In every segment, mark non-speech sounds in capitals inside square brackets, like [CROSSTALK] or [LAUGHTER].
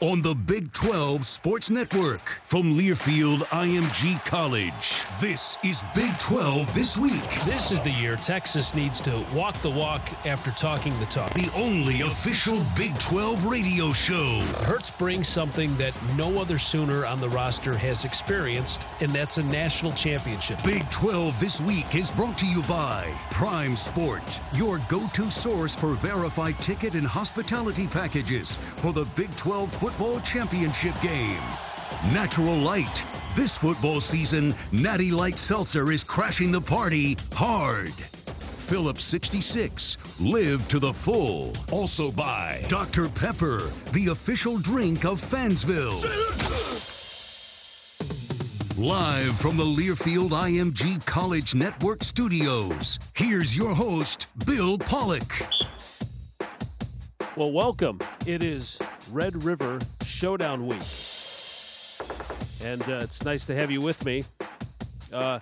On the Big 12 Sports Network from Learfield IMG College. This is Big 12 This Week. This is the year Texas needs to walk the walk after talking the talk. The only official Big 12 radio show. Hurts brings something that no other Sooner on the roster has experienced, and that's a national championship. Big 12 This Week is brought to you by Prime Sport, your go to source for verified ticket and hospitality packages for the Big 12 football championship game. Natural Light. This football season, Natty Light Seltzer is crashing the party hard. Phillips 66. Live to the full. Also by Dr. Pepper, the official drink of Fansville. Live from the Learfield IMG College Network studios, here's your host, Bill Pollock. Well, welcome. It is Red River Showdown Week. And uh, it's nice to have you with me. Uh,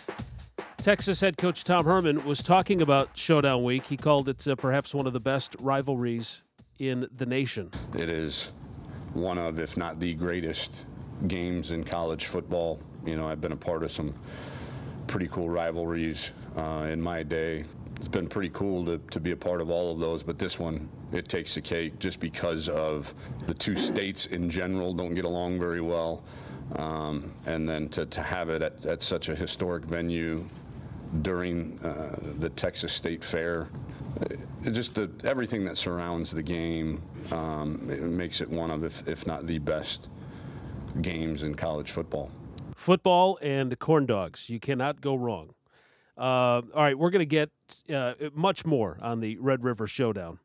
Texas head coach Tom Herman was talking about Showdown Week. He called it uh, perhaps one of the best rivalries in the nation. It is one of, if not the greatest, games in college football. You know, I've been a part of some pretty cool rivalries uh, in my day. It's been pretty cool to, to be a part of all of those, but this one, it takes the cake just because of the two states in general don't get along very well. Um, and then to, to have it at, at such a historic venue during uh, the Texas State Fair, it just the, everything that surrounds the game um, it makes it one of, if, if not the best games in college football. Football and corn dogs. You cannot go wrong. Uh, all right, we're going to get uh, much more on the Red River Showdown.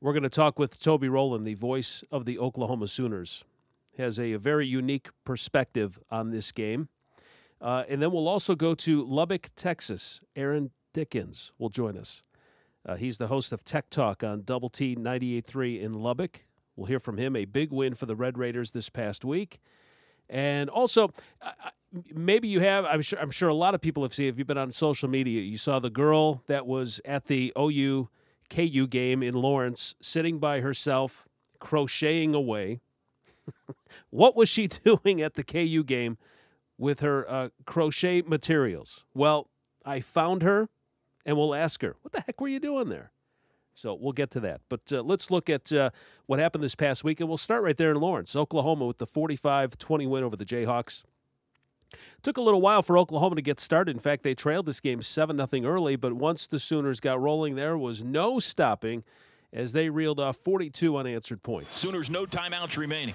We're going to talk with Toby Rowland, the voice of the Oklahoma Sooners. Has a, a very unique perspective on this game. Uh, and then we'll also go to Lubbock, Texas. Aaron Dickens will join us. Uh, he's the host of Tech Talk on Double T 98.3 in Lubbock. We'll hear from him. A big win for the Red Raiders this past week. And also, maybe you have. I'm sure. I'm sure a lot of people have seen. If you've been on social media, you saw the girl that was at the OU KU game in Lawrence, sitting by herself, crocheting away. [LAUGHS] what was she [LAUGHS] doing at the KU game with her uh, crochet materials? Well, I found her, and we'll ask her, "What the heck were you doing there?" So we'll get to that. But uh, let's look at uh, what happened this past week, and we'll start right there in Lawrence, Oklahoma, with the 45 20 win over the Jayhawks. Took a little while for Oklahoma to get started. In fact, they trailed this game 7 0 early, but once the Sooners got rolling, there was no stopping as they reeled off 42 unanswered points. Sooners, no timeouts remaining.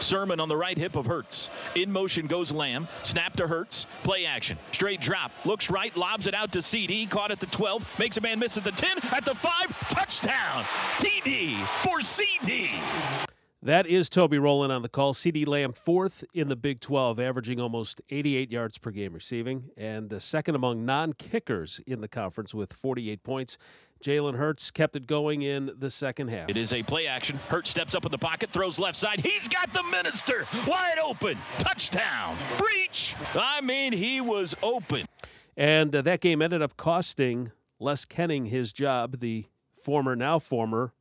Sermon on the right hip of Hurts. In motion goes Lamb. Snap to Hurts. Play action. Straight drop. Looks right. Lobs it out to CeeDee. Caught at the 12. Makes a man miss at the 10. At the 5. Touchdown. TD for CeeDee. That is Toby Rowland on the call. CeeDee Lamb, fourth in the Big 12, averaging almost 88 yards per game receiving, and uh, second among non kickers in the conference with 48 points. Jalen Hurts kept it going in the second half. It is a play action. Hurts steps up in the pocket, throws left side. He's got the minister wide open. Touchdown. Breach. I mean, he was open. And uh, that game ended up costing Les Koenning his job, the former, now former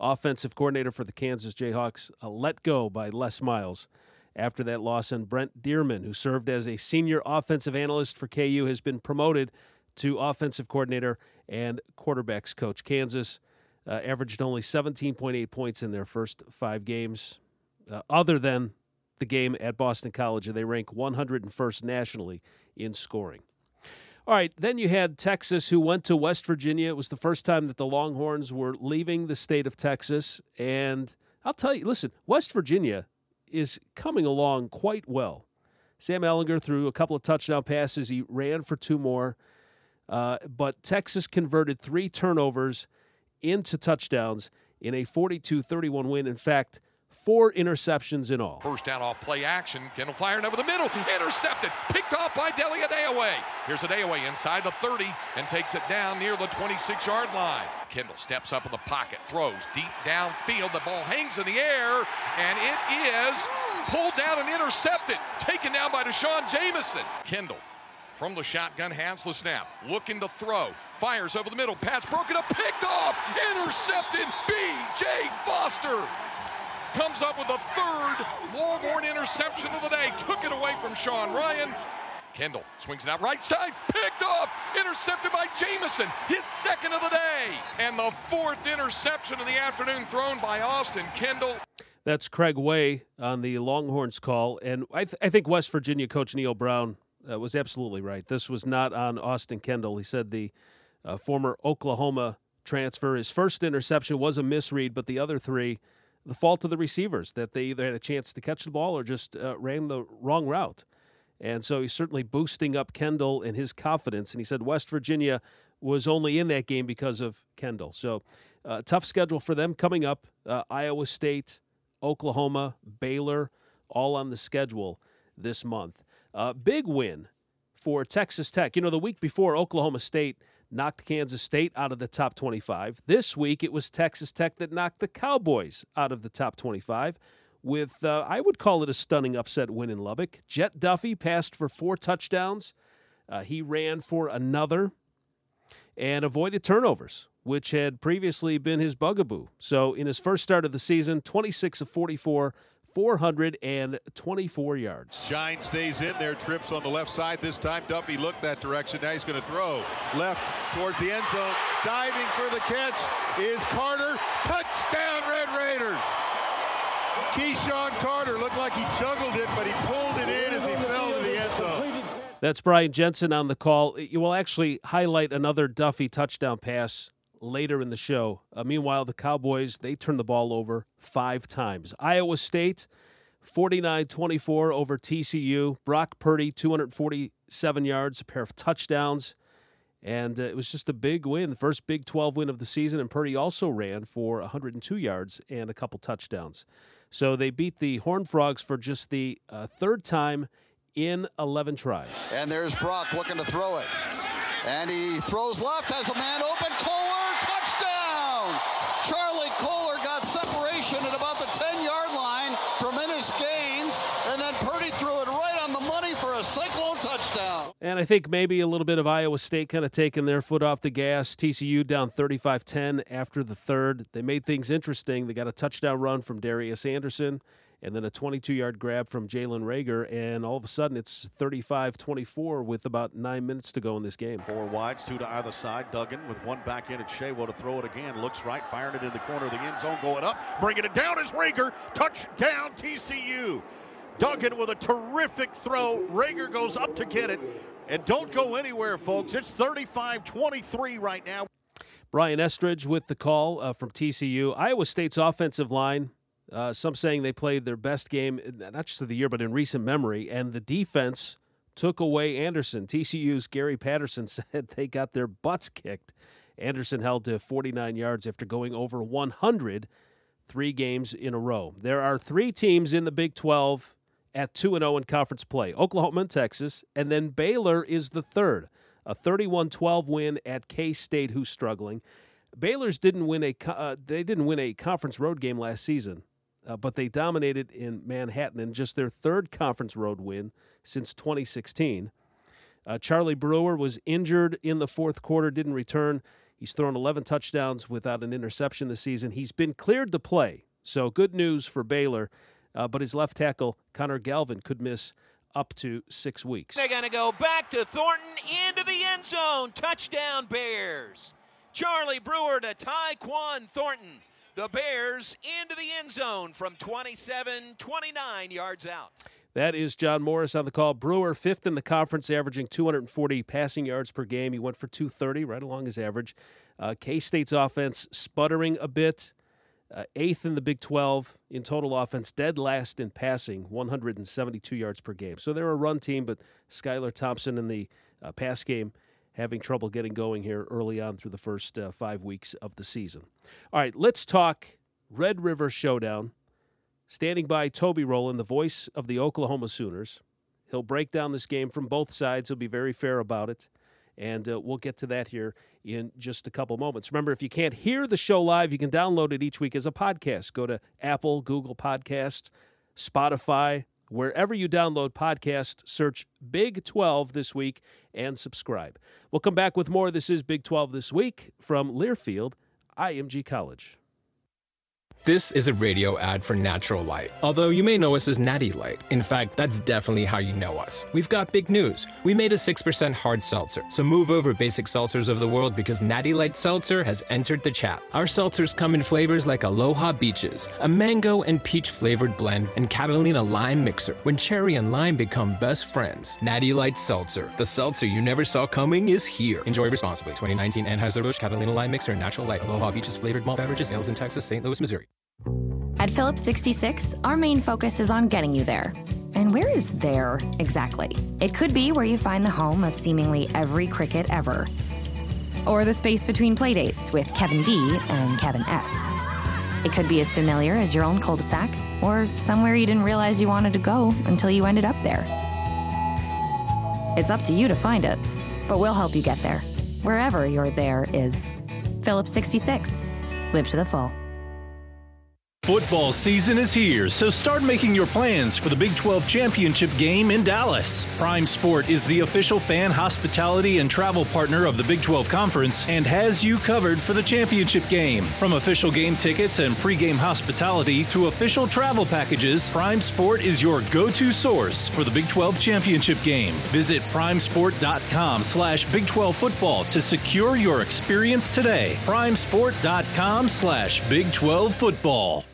offensive coordinator for the Kansas Jayhawks, uh, let go by Les Miles after that loss. And Brent Dearmon, who served as a senior offensive analyst for KU, has been promoted to offensive coordinator and quarterbacks coach. Kansas uh, averaged only 17.8 points in their first five games, uh, other than the game at Boston College, and they rank 101st nationally in scoring. All right, then you had Texas, who went to West Virginia. It was the first time that the Longhorns were leaving the state of Texas. And I'll tell you, listen, West Virginia is coming along quite well. Sam Ehlinger threw a couple of touchdown passes. He ran for two more. Uh, but Texas converted three turnovers into touchdowns in a 42 31 win. In fact, four interceptions in all. First down off play action. Kendall firing over the middle. Intercepted. Picked off by Deli Adeoye. Here's Adeoye inside the 30 and takes it down near the 26 yard line. Kendall steps up in the pocket, throws deep downfield. The ball hangs in the air, and it is pulled down and intercepted. Taken down by D'Shawn Jamison. Kendall from the shotgun, hands the snap, looking to throw, fires over the middle, pass broken up, picked off, intercepted. B.J. Foster comes up with the third Longhorn interception of the day. Took it away from Sean Ryan. Kendall swings it out right side, picked off, intercepted by Jamison, his second of the day. And the fourth interception of the afternoon thrown by Austin Kendall. That's Craig Way on the Longhorns call. And I, th- I think West Virginia coach Neal Brown uh, was absolutely right. This was not on Austin Kendall. He said the uh, former Oklahoma transfer, his first interception was a misread, but the other three – the fault of the receivers that they either had a chance to catch the ball or just uh, ran the wrong route. And so he's certainly boosting up Kendall and his confidence. And he said West Virginia was only in that game because of Kendall. So uh, tough schedule for them coming up. Uh, Iowa State, Oklahoma, Baylor, all on the schedule this month. Uh, big win for Texas Tech. You know, the week before Oklahoma State knocked Kansas State out of the top 25. This week, it was Texas Tech that knocked the Cowboys out of the top 25 with, uh, I would call it a stunning upset win in Lubbock. Jett Duffey passed for four touchdowns. Uh, he ran for another and avoided turnovers, which had previously been his bugaboo. So, in his first start of the season, 26 of 44, 424 yards. Shine stays in there, trips on the left side. This time Duffey looked that direction. Now he's going to throw left towards the end zone. Diving for the catch is Carter. Touchdown, Red Raiders. KeSean Carter looked like he juggled it, but he pulled it in as he fell to the end zone. That's Brian Jensen on the call. You will actually highlight another Duffey touchdown pass later in the show. Uh, meanwhile, the Cowboys, they turned the ball over five times. Iowa State, 49 24 over TCU. Brock Purdy, 247 yards, a pair of touchdowns. And uh, it was just a big win, the first Big 12 win of the season. And Purdy also ran for 102 yards and a couple touchdowns. So they beat the Horned Frogs for just the uh, third time in 11 tries. And there's Brock looking to throw it. And he throws left, has a man open. Kolar, touchdown! Charlie Kolar got separation at about the 10 yard line from Innis Gaines. And then Purdy threw it right on the money for a Cyclone touchdown. And I think maybe a little bit of Iowa State kind of taking their foot off the gas. TCU down 35 10 after the third. They made things interesting. They got a touchdown run from Darius Anderson and then a 22 yard grab from Jalen Reagor. And all of a sudden, it's 35 24 with about nine minutes to go in this game. Four wides, two to either side. Duggan with one back in at Shawo to throw it again. Looks right, firing it in the corner of the end zone, going up, bringing it down is Reagor. Touchdown, TCU. Duggan with a terrific throw. Reagor goes up to get it. And don't go anywhere, folks. It's 35 23 right now. Brian Estridge with the call uh, from TCU. Iowa State's offensive line Uh, some saying they played their best game, not just of the year, but in recent memory. And the defense took away Anderson. TCU's Gary Patterson [LAUGHS] said they got their butts kicked. Anderson held to 49 yards after going over 100 three games in a row. There are three teams in the Big 12 at 2 0 in conference play Oklahoma and Texas, and then Baylor is the third. A 31 12 win at K State, who's struggling. Baylor's didn't win a uh, they didn't win a conference road game last season, uh, but they dominated in Manhattan in just their third conference road win since 2016. Uh, Charlie Brewer was injured in the fourth quarter, didn't return. He's thrown 11 touchdowns without an interception this season. He's been cleared to play, so good news for Baylor. Uh, but his left tackle, Connor Galvin, could miss up to six weeks. They're going to go back to Thornton into the end zone. Touchdown, Bears. Charlie Brewer to Tyquan Thornton. The Bears into the end zone from 27 29 yards out. That is John Morris on the call. Brewer, fifth in the conference, averaging 240 passing yards per game. He went for 230, right along his average. Uh, K State's offense sputtering a bit. Uh, eighth in the Big 12 in total offense, dead last in passing, 172 yards per game. So they're a run team, but Skylar Thompson in the uh, pass game having trouble getting going here early on through the first uh, five weeks of the season. All right, let's talk Red River Showdown. Standing by Toby Rowland, the voice of the Oklahoma Sooners. He'll break down this game from both sides. He'll be very fair about it. And uh, we'll get to that here in just a couple moments. Remember, if you can't hear the show live, you can download it each week as a podcast. Go to Apple, Google Podcasts, Spotify, wherever you download podcasts, search Big 12 this week and subscribe. We'll come back with more. This is Big 12 this week from Learfield, IMG College. This is a radio ad for Natural Light. Although you may know us as Natty Light. In fact, that's definitely how you know us. We've got big news. We made a 6% hard seltzer. So move over basic seltzers of the world because Natty Light Seltzer has entered the chat. Our seltzers come in flavors like Aloha Beaches, a mango and peach flavored blend, and Catalina Lime Mixer. When cherry and lime become best friends. Natty Light Seltzer. The seltzer you never saw coming is here. Enjoy responsibly. 2019 Anheuser-Busch Catalina Lime Mixer Natural Light Aloha Beaches flavored malt beverages. Ales in Texas, St. Louis, Missouri. At Phillips 66, our main focus is on getting you there. And where is there exactly? It could be where you find the home of seemingly every cricket ever, or the space between playdates with Kevin D and Kevin S. It could be as familiar as your own cul de sac, or somewhere you didn't realize you wanted to go until you ended up there. It's up to you to find it, but we'll help you get there, wherever your there is. Phillips 66. Live to the full. Football season is here, so start making your plans for the Big 12 Championship game in Dallas. Prime Sport is the official fan hospitality and travel partner of the Big 12 Conference and has you covered for the championship game. From official game tickets and pregame hospitality to official travel packages, Prime Sport is your go-to source for the Big 12 Championship game. Visit primesport.com slash Big 12 football to secure your experience today. primesport.com slash Big 12 football.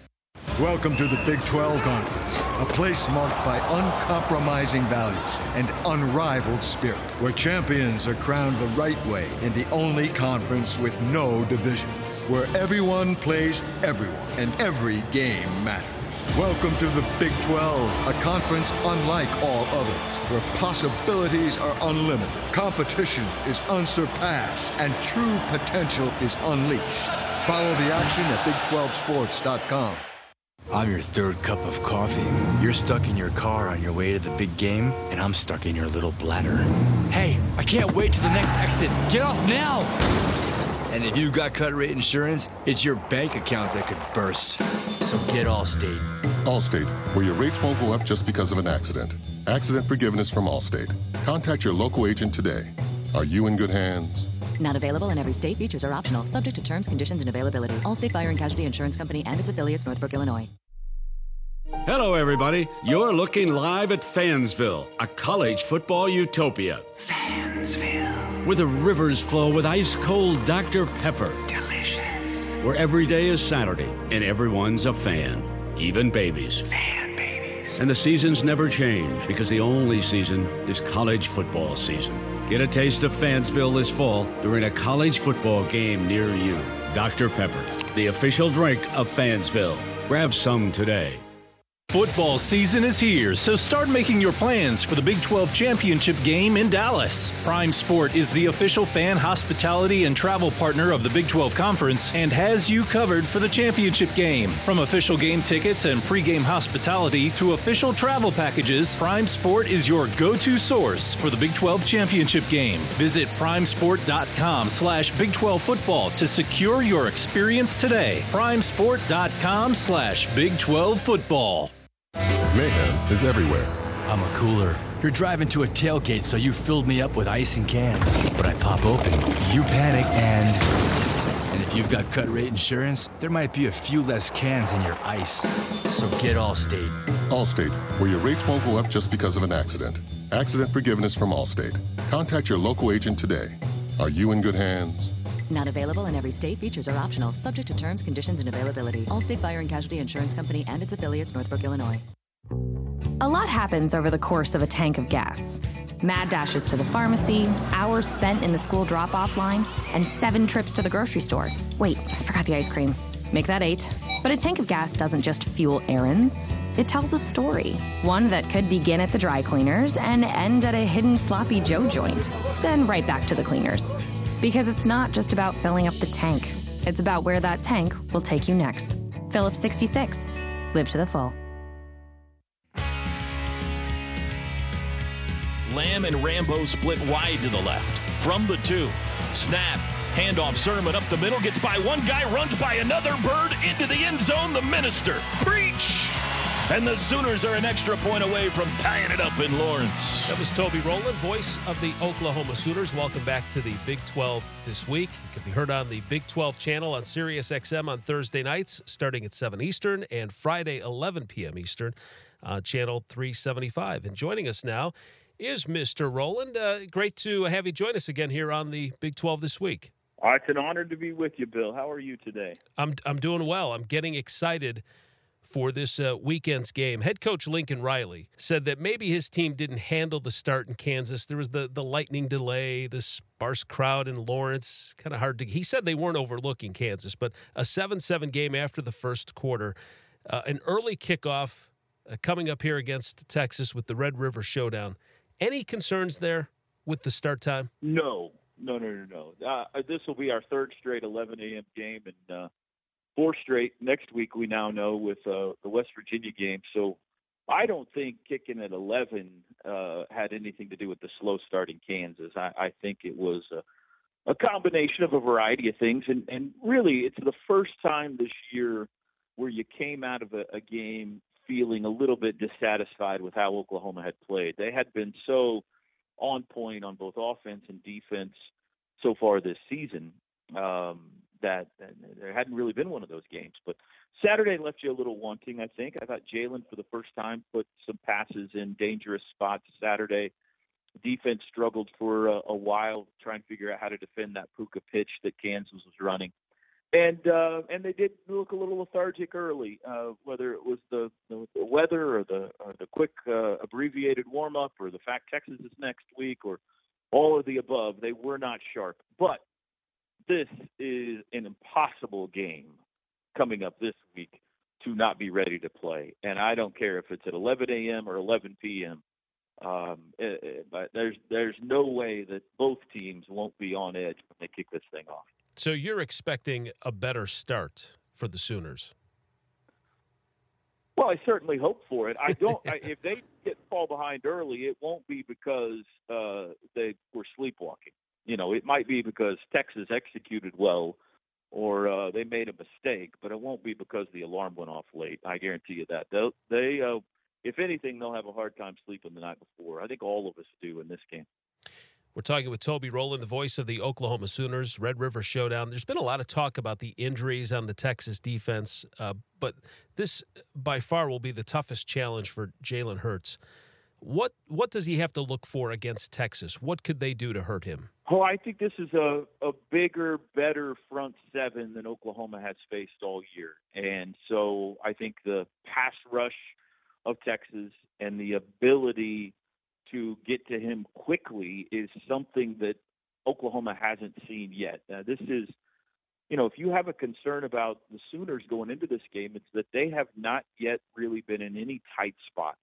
Welcome to the Big 12 Conference, a place marked by uncompromising values and unrivaled spirit, where champions are crowned the right way in the only conference with no divisions, where everyone plays everyone and every game matters. Welcome to the Big 12, a conference unlike all others, where possibilities are unlimited, competition is unsurpassed, and true potential is unleashed. Follow the action at Big12Sports.com. I'm your third cup of coffee. You're stuck in your car on your way to the big game, and I'm stuck in your little bladder. Hey, I can't wait to the next exit. Get off now! And if you've got cut rate insurance, it's your bank account that could burst. So get Allstate. Allstate, where your rates won't go up just because of an accident. Accident forgiveness from Allstate. Contact your local agent today. Are you in good hands? Not available in every state. Features are optional, subject to terms, conditions, and availability. Allstate Fire and Casualty Insurance Company and its affiliates, Northbrook, Illinois. Hello, everybody. You're looking live at Fansville, a college football utopia. Fansville. Where the rivers flow with ice cold Dr. Pepper. Delicious. Where every day is Saturday and everyone's a fan, even babies. Fan babies. And the seasons never change because the only season is college football season. Get a taste of Fansville this fall during a college football game near you. Dr. Pepper, the official drink of Fansville. Grab some today. Football season is here, so start making your plans for the Big 12 Championship game in Dallas. Prime Sport is the official fan hospitality and travel partner of the Big 12 Conference and has you covered for the championship game. From official game tickets and pregame hospitality to official travel packages, Prime Sport is your go-to source for the Big 12 Championship game. Visit primesport.com slash Big 12 football to secure your experience today. primesport.com slash Big 12 football. Mayhem is everywhere. I'm a cooler. You're driving to a tailgate, so you filled me up with ice and cans. But I pop open, you panic, and. And if you've got cut rate insurance, there might be a few less cans in your ice. So get Allstate. Allstate, where your rates won't go up just because of an accident. Accident forgiveness from Allstate. Contact your local agent today. Are you in good hands? Not available in every state. Features are optional, subject to terms, conditions, and availability. Allstate Fire and Casualty Insurance Company and its affiliates, Northbrook, Illinois. A lot happens over the course of a tank of gas. Mad dashes to the pharmacy, hours spent in the school drop off line, and seven trips to the grocery store. Wait, I forgot the ice cream. Make that eight. But a tank of gas doesn't just fuel errands, it tells a story. One that could begin at the dry cleaners and end at a hidden sloppy Joe joint, then right back to the cleaners. Because it's not just about filling up the tank, it's about where that tank will take you next. Phillips 66. Live to the full. Lamb and Rambo split wide to the left. From the two. Snap. Handoff Sermon up the middle. Gets by one guy. Runs by another bird into the end zone. The minister. Breach. And the Sooners are an extra point away from tying it up in Lawrence. That was Toby Rowland, voice of the Oklahoma Sooners. Welcome back to the Big 12 this week. You can be heard on the Big 12 channel on Sirius XM on Thursday nights, starting at 7 Eastern, and Friday, 11 p.m. Eastern, on channel 375. And joining us now is Mr. Rowland. Uh, great to have you join us again here on the Big 12 this week. Oh, it's an honor to be with you, Bill. How are you today? I'm I'm doing well. I'm getting excited for this uh, weekend's game. Head coach Lincoln Riley said that maybe his team didn't handle the start in Kansas. There was the the lightning delay, the sparse crowd in Lawrence, kind of hard to. He said they weren't overlooking Kansas, but a seven-seven game after the first quarter, uh, an early kickoff uh, coming up here against Texas with the Red River Showdown. Any concerns there with the start time? No, no, no, no, no. Uh, this will be our third straight 11 a.m. game, and uh, four straight next week. We now know with uh, the West Virginia game. So I don't think kicking at 11 uh, had anything to do with the slow start in Kansas. I, I think it was a, a combination of a variety of things, and, and really, it's the first time this year where you came out of a, a game feeling a little bit dissatisfied with how Oklahoma had played. They had been so on point on both offense and defense so far this season um, that there hadn't really been one of those games. But Saturday left you a little wanting, I think. I thought Jalen, for the first time, put some passes in dangerous spots Saturday. Defense struggled for a, a while trying to figure out how to defend that Pooka pitch that Kansas was running and uh, and they did look a little lethargic early, uh, whether it was the, the, the weather or the or the quick uh, abbreviated warm up or the fact Texas is next week or all of the above. They were not sharp, but this is an impossible game coming up this week to not be ready to play. And I don't care if it's at 11 a.m. or 11 p.m. Um, it, it, but there's there's no way that both teams won't be on edge when they kick this thing off. So you're expecting a better start for the Sooners. Well, I certainly hope for it. I don't. [LAUGHS] I, if they get fall behind early, it won't be because uh, they were sleepwalking. You know, it might be because Texas executed well, or uh, they made a mistake. But it won't be because the alarm went off late. I guarantee you that. They'll, they, uh, if anything, they'll have a hard time sleeping the night before. I think all of us do in this game. We're talking with Toby Rowland, the voice of the Oklahoma Sooners, Red River Showdown. There's been a lot of talk about the injuries on the Texas defense, uh, but this by far will be the toughest challenge for Jalen Hurts. What what does he have to look for against Texas? What could they do to hurt him? Oh, I think this is a, a bigger, better front seven than Oklahoma has faced all year. And so I think the pass rush of Texas and the ability to get to him quickly is something that Oklahoma hasn't seen yet. this is you know, if you have a concern about the Sooners going into this game, it's that they have not yet really been in any tight spots.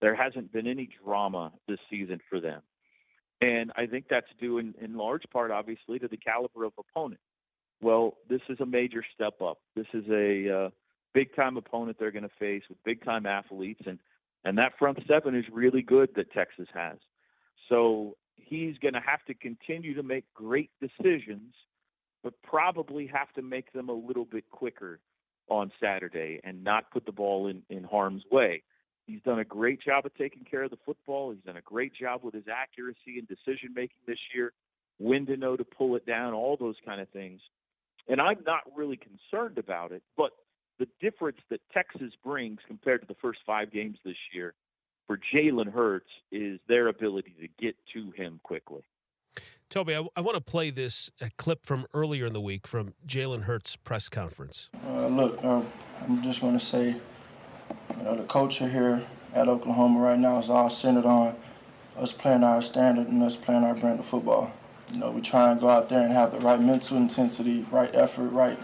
There hasn't been any drama this season for them. And I think that's due in, in large part, obviously, to the caliber of opponent. Well, this is a major step up. This is a uh, big time opponent they're going to face with big time athletes, and and that front seven is really good that Texas has. So he's going to have to continue to make great decisions, but probably have to make them a little bit quicker on Saturday and not put the ball in, in harm's way. He's done a great job of taking care of the football. He's done a great job with his accuracy and decision making this year, when to know to pull it down, all those kind of things. And I'm not really concerned about it, but the difference that Texas brings compared to the first five games this year for Jalen Hurts is their ability to get to him quickly. Toby, I, I want to play this clip from earlier in the week from Jalen Hurts' press conference. Uh, look, uh, I'm just going to say, you know, the culture here at Oklahoma right now is all centered on us playing our standard and us playing our brand of football. You know, we try and go out there and have the right mental intensity, right effort, right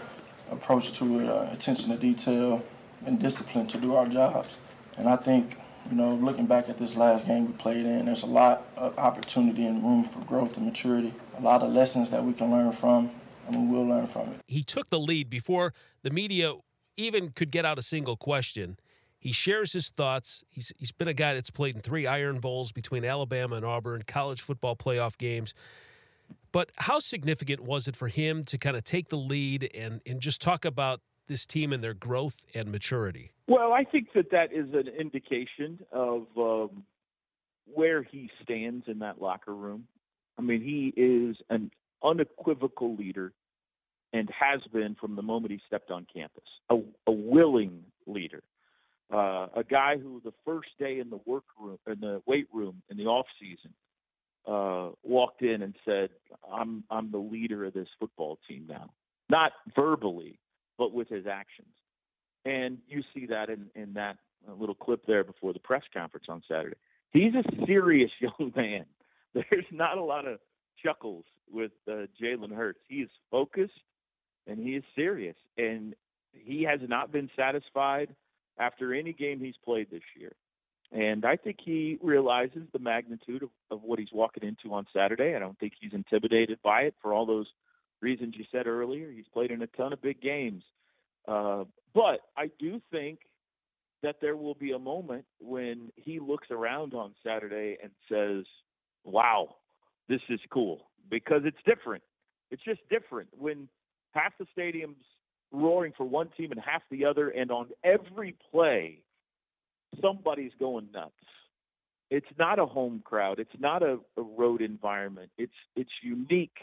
approach to it, uh, attention to detail, and discipline to do our jobs. And I think, you know, looking back at this last game we played in, there's a lot of opportunity and room for growth and maturity, a lot of lessons that we can learn from, and we will learn from it. He took the lead before the media even could get out a single question. He shares his thoughts. He's, he's been a guy that's played in three Iron Bowls between Alabama and Auburn, college football playoff games. But how significant was it for him to kind of take the lead and, and just talk about this team and their growth and maturity? Well, I think that that is an indication of um, where he stands in that locker room. I mean, he is an unequivocal leader and has been from the moment he stepped on campus, a, a willing leader. Uh, a guy who the first day in the work room in the weight room in the off season uh, walked in and said, "I'm I'm the leader of this football team now." Not verbally, but with his actions. And you see that in in that little clip there before the press conference on Saturday. He's a serious [LAUGHS] young man. There's not a lot of chuckles with uh, Jalen Hurts. He is focused and he is serious, and he has not been satisfied after any game he's played this year. And I think he realizes the magnitude of, of what he's walking into on Saturday. I don't think he's intimidated by it for all those reasons you said earlier. He's played in a ton of big games. Uh, but I do think that there will be a moment when he looks around on Saturday and says, wow, this is cool because it's different. It's just different when half the stadium's roaring for one team and half the other, and on every play, somebody's going nuts. It's not a home crowd. It's not a, a road environment. It's it's unique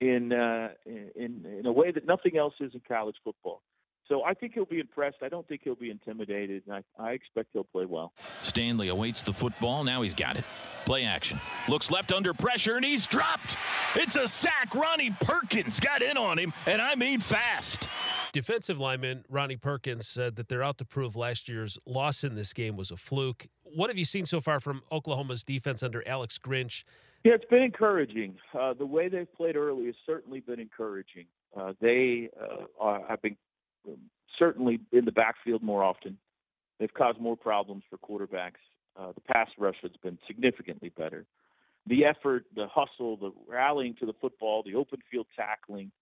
in, uh, in in a way that nothing else is in college football. So I think he'll be impressed. I don't think he'll be intimidated, and I, I expect he'll play well. Stanley awaits the football. Now he's got it. Play action. Looks left under pressure, and he's dropped. It's a sack. Ronnie Perkins got in on him, and I mean fast. Defensive lineman Ronnie Perkins said that they're out to prove last year's loss in this game was a fluke. What have you seen so far from Oklahoma's defense under Alex Grinch? Yeah, it's been encouraging. Uh, the way they've played early has certainly been encouraging. Uh, they uh, are, have been certainly in the backfield more often. They've caused more problems for quarterbacks. Uh, the pass rush has been significantly better. The effort, the hustle, the rallying to the football, the open field tackling,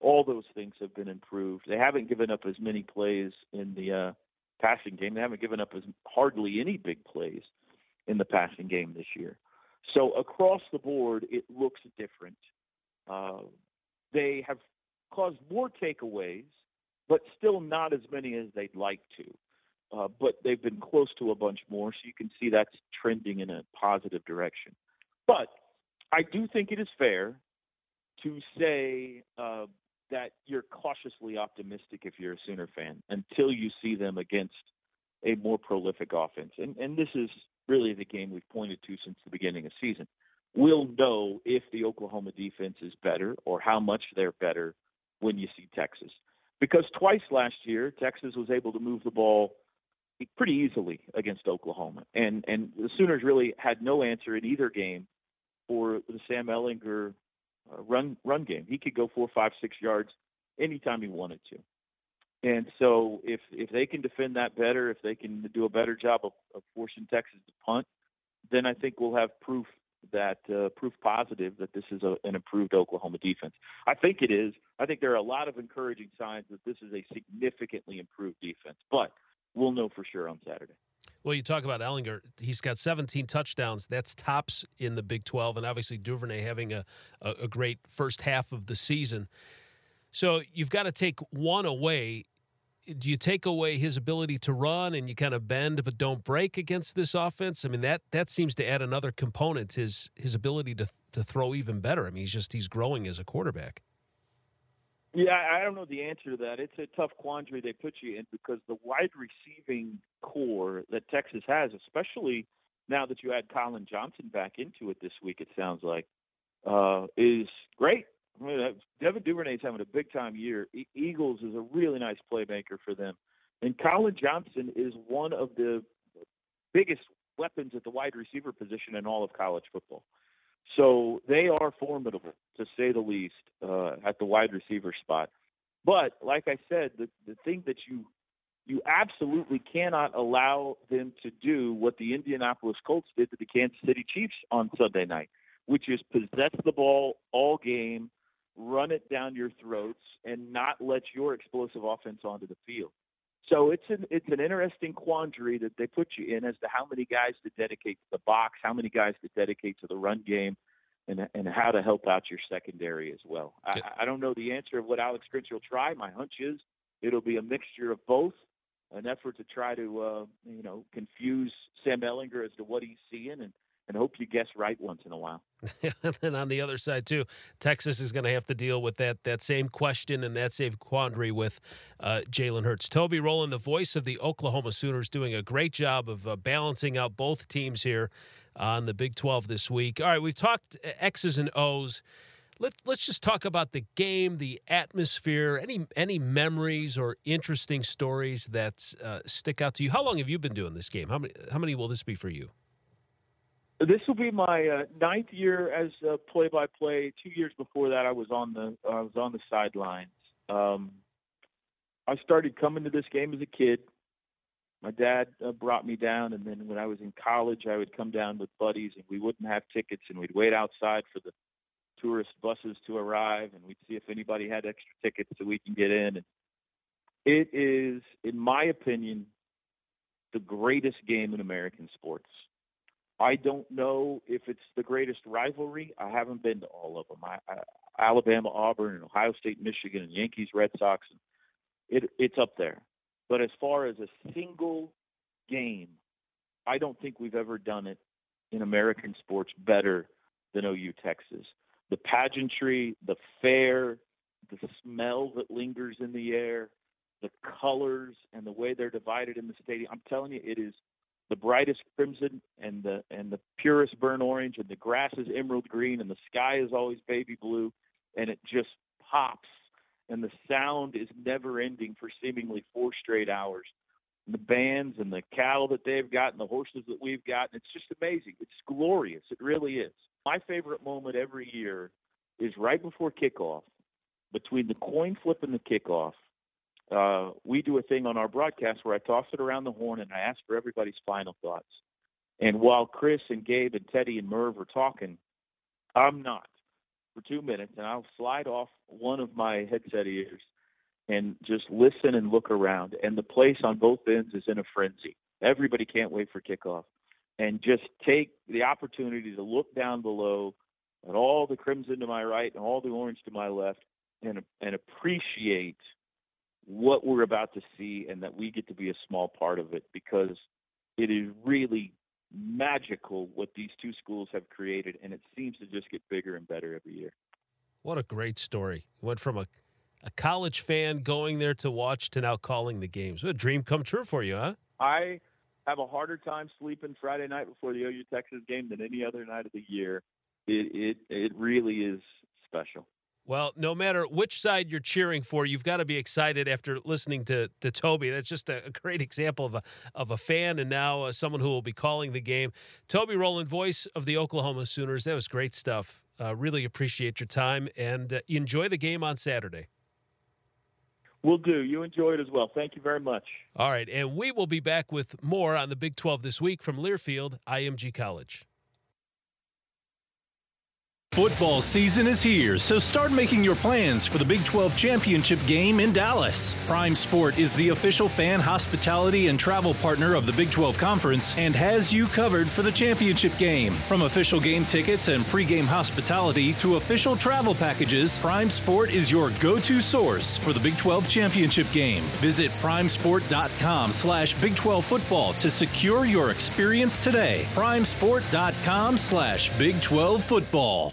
all those things have been improved. They haven't given up as many plays in the uh, passing game. They haven't given up as hardly any big plays in the passing game this year. So across the board, it looks different. Uh, they have caused more takeaways but still not as many as they'd like to. Uh, but they've been close to a bunch more, so you can see that's trending in a positive direction. But I do think it is fair to say uh, that you're cautiously optimistic if you're a Sooner fan until you see them against a more prolific offense. And, and this is really the game we've pointed to since the beginning of season. We'll know if the Oklahoma defense is better or how much they're better when you see Texas because twice last year Texas was able to move the ball pretty easily against Oklahoma, and and the Sooners really had no answer in either game for the Sam Ehlinger uh, run run game. He could go four, five, six yards anytime he wanted to. And so if if they can defend that better, if they can do a better job of, of forcing Texas to punt, then I think we'll have proof that uh, proof positive that this is a, an improved Oklahoma defense. I think it is. I think there are a lot of encouraging signs that this is a significantly improved defense, but we'll know for sure on Saturday. Well, you talk about Ehlinger. He's got 17 touchdowns. That's tops in the Big 12, and obviously Duvernay having a, a, a great first half of the season. So you've got to take one away. Do you take away his ability to run and you kind of bend but don't break against this offense? I mean that that seems to add another component his his ability to to throw even better. I mean he's just he's growing as a quarterback. Yeah, I don't know the answer to that. It's a tough quandary they put you in because the wide receiving core that Texas has, especially now that you add Collin Johnson back into it this week, it sounds like, uh, is great. I mean, uh, Devin Duvernay's having a big time year. E- Eagles is a really nice playmaker for them, and Collin Johnson is one of the biggest weapons at the wide receiver position in all of college football. So they are formidable, to say the least, uh, at the wide receiver spot. But like I said, the, the thing that you you absolutely cannot allow them to do what the Indianapolis Colts did to the Kansas City Chiefs on Sunday night, which is possess the ball all game, run it down your throats, and not let your explosive offense onto the field. So it's an it's an interesting quandary that they put you in as to how many guys to dedicate to the box, how many guys to dedicate to the run game, and and how to help out your secondary as well. I, I don't know the answer of what Alex Grinch will try. My hunch is it'll be a mixture of both, an effort to try to uh, you know confuse Sam Ehlinger as to what he's seeing and and hope you guess right once in a while. [LAUGHS] and then on the other side too, Texas is going to have to deal with that that same question and that same quandary with uh, Jalen Hurts. Toby Rowland, the voice of the Oklahoma Sooners, doing a great job of uh, balancing out both teams here on the Big 12 this week. All right, we've talked X's and O's. Let's let's just talk about the game, the atmosphere, any any memories or interesting stories that uh, stick out to you. How long have you been doing this game? How many how many will this be for you? This will be my uh, ninth year as a play-by-play. Two years before that, I was on the I was on the sidelines. Um, I started coming to this game as a kid. My dad uh, brought me down, and then when I was in college, I would come down with buddies, and we wouldn't have tickets, and we'd wait outside for the tourist buses to arrive, and we'd see if anybody had extra tickets so we can get in. And it is, in my opinion, the greatest game in American sports. I don't know if it's the greatest rivalry. I haven't been to all of them. I, I, Alabama, Auburn, and Ohio State, Michigan, and Yankees, Red Sox. It, it's up there. But as far as a single game, I don't think we've ever done it in American sports better than OU Texas. The pageantry, the fair, the smell that lingers in the air, the colors, and the way they're divided in the stadium. I'm telling you, it is the brightest crimson and the and the purest burnt orange, and the grass is emerald green, and the sky is always baby blue, and it just pops and the sound is never ending for seemingly four straight hours. And the bands and the cattle that they've got and the horses that we've got, it's just amazing. It's glorious. It really is. My favorite moment every year is right before kickoff, between the coin flip and the kickoff. Uh, we do a thing on our broadcast where I toss it around the horn and I ask for everybody's final thoughts. And while Chris and Gabe and Teddy and Merv are talking, I'm not for two minutes, and I'll slide off one of my headset ears and just listen and look around. And the place on both ends is in a frenzy. Everybody can't wait for kickoff. And just take the opportunity to look down below at all the crimson to my right and all the orange to my left and, and appreciate what we're about to see and that we get to be a small part of it because it is really magical what these two schools have created, and it seems to just get bigger and better every year. What a great story! Went from a a college fan going there to watch to now calling the games. What a dream come true for you, huh? I have a harder time sleeping Friday night before the OU Texas game than any other night of the year. It it it really is special. Well, no matter which side you're cheering for, you've got to be excited after listening to, to Toby. That's just a, a great example of a, of a fan and now uh, someone who will be calling the game. Toby Rowland, voice of the Oklahoma Sooners. That was great stuff. Uh, really appreciate your time and uh, enjoy the game on Saturday. We'll do. You enjoy it as well. Thank you very much. All right, and we will be back with more on the Big 12 this week from Learfield IMG College. Football season is here, so start making your plans for the Big 12 championship game in Dallas. Prime Sport is the official fan hospitality and travel partner of the Big 12 Conference and has you covered for the championship game. From official game tickets and pregame hospitality to official travel packages, Prime Sport is your go-to source for the Big 12 championship game. Visit primesport.com slash Big 12 football to secure your experience today. primesport.com slash Big 12 football.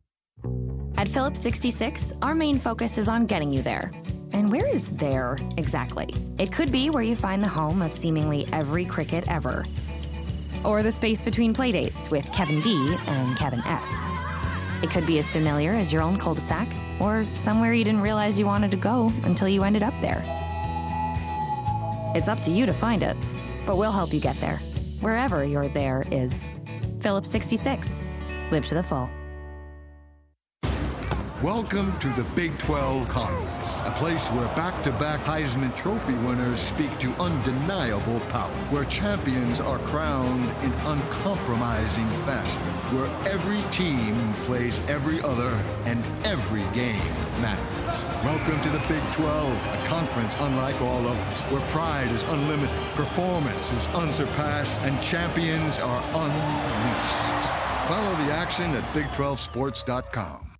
At Phillips 66, our main focus is on getting you there. And where is there exactly? It could be where you find the home of seemingly every cricket ever, or the space between playdates with Kevin D and Kevin S. It could be as familiar as your own cul de sac, or somewhere you didn't realize you wanted to go until you ended up there. It's up to you to find it, but we'll help you get there, wherever your there is. Phillips 66. Live to the full. Welcome to the Big 12 Conference, a place where back-to-back Heisman Trophy winners speak to undeniable power, where champions are crowned in uncompromising fashion, where every team plays every other and every game matters. Welcome to the Big 12, a conference unlike all others, where pride is unlimited, performance is unsurpassed, and champions are unleashed. Follow the action at Big12Sports.com.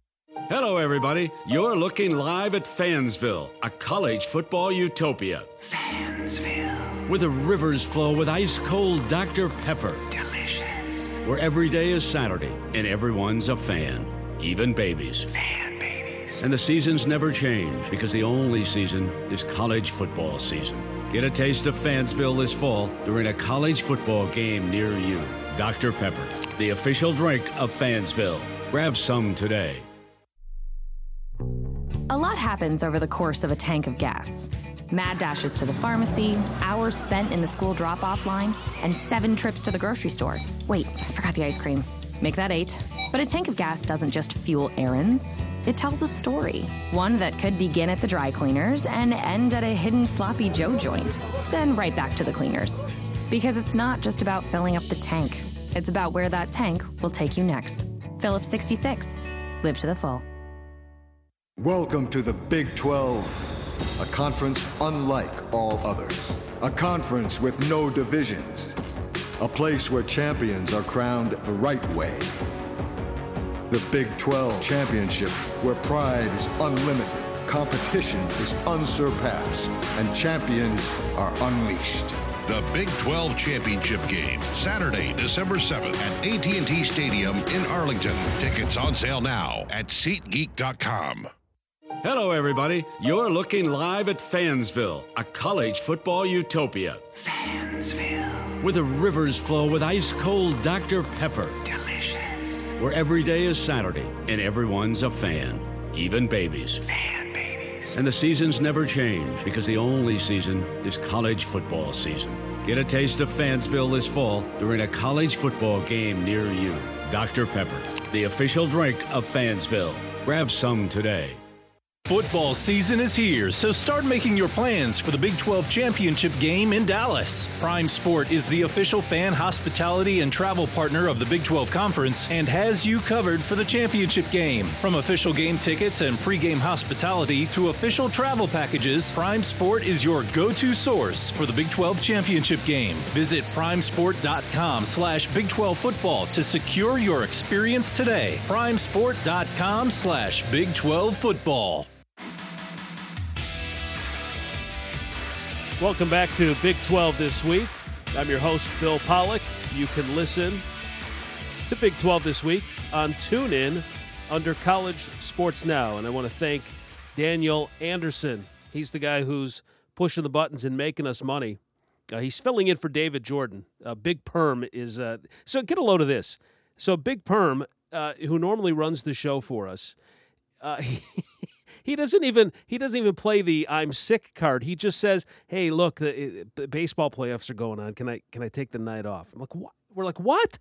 Hello, everybody. You're looking live at Fansville, a college football utopia. Fansville. Where the rivers flow with ice cold Dr. Pepper. Delicious. Where every day is Saturday and everyone's a fan, even babies. Fan babies. And the seasons never change because the only season is college football season. Get a taste of Fansville this fall during a college football game near you. Dr. Pepper, the official drink of Fansville. Grab some today. Happens over the course of a tank of gas. Mad dashes to the pharmacy, hours spent in the school drop off line, and seven trips to the grocery store. Wait, I forgot the ice cream. Make that eight. But a tank of gas doesn't just fuel errands, it tells a story. One that could begin at the dry cleaners and end at a hidden sloppy Joe joint, then right back to the cleaners. Because it's not just about filling up the tank, it's about where that tank will take you next. Phillips 66. Live to the full. Welcome to the Big 12, a conference unlike all others. A conference with no divisions. A place where champions are crowned the right way. The Big 12 Championship, where pride is unlimited, competition is unsurpassed, and champions are unleashed. The Big 12 Championship game, Saturday, December 7th at AT&T Stadium in Arlington. Tickets on sale now at SeatGeek.com. Hello, everybody. You're looking live at Fansville, a college football utopia. Fansville. Where the rivers flow with ice cold Dr. Pepper. Delicious. Where every day is Saturday and everyone's a fan, even babies. Fan babies. And the seasons never change because the only season is college football season. Get a taste of Fansville this fall during a college football game near you. Dr. Pepper, the official drink of Fansville. Grab some today. Football season is here, so start making your plans for the Big 12 championship game in Dallas. Prime Sport is the official fan hospitality and travel partner of the Big 12 Conference and has you covered for the championship game. From official game tickets and pregame hospitality to official travel packages, Prime Sport is your go-to source for the Big 12 championship game. Visit primesport.com slash Big 12 football to secure your experience today. primesport.com slash Big 12 football. Welcome back to Big 12 this week. I'm your host, Bill Pollock. You can listen to Big 12 this week on TuneIn under College Sports Now. And I want to thank Daniel Anderson He's the guy who's pushing the buttons and making us money. Uh, he's filling in for David Jordan. Uh, Big Perm is uh, so get a load of this. So Big Perm, uh, who normally runs the show for us, uh, [LAUGHS] he doesn't even he doesn't even play the I'm sick card. He just says, "Hey, look, the, the baseball playoffs are going on. Can I can I take the night off?" I'm like, "What?" We're like, "What?"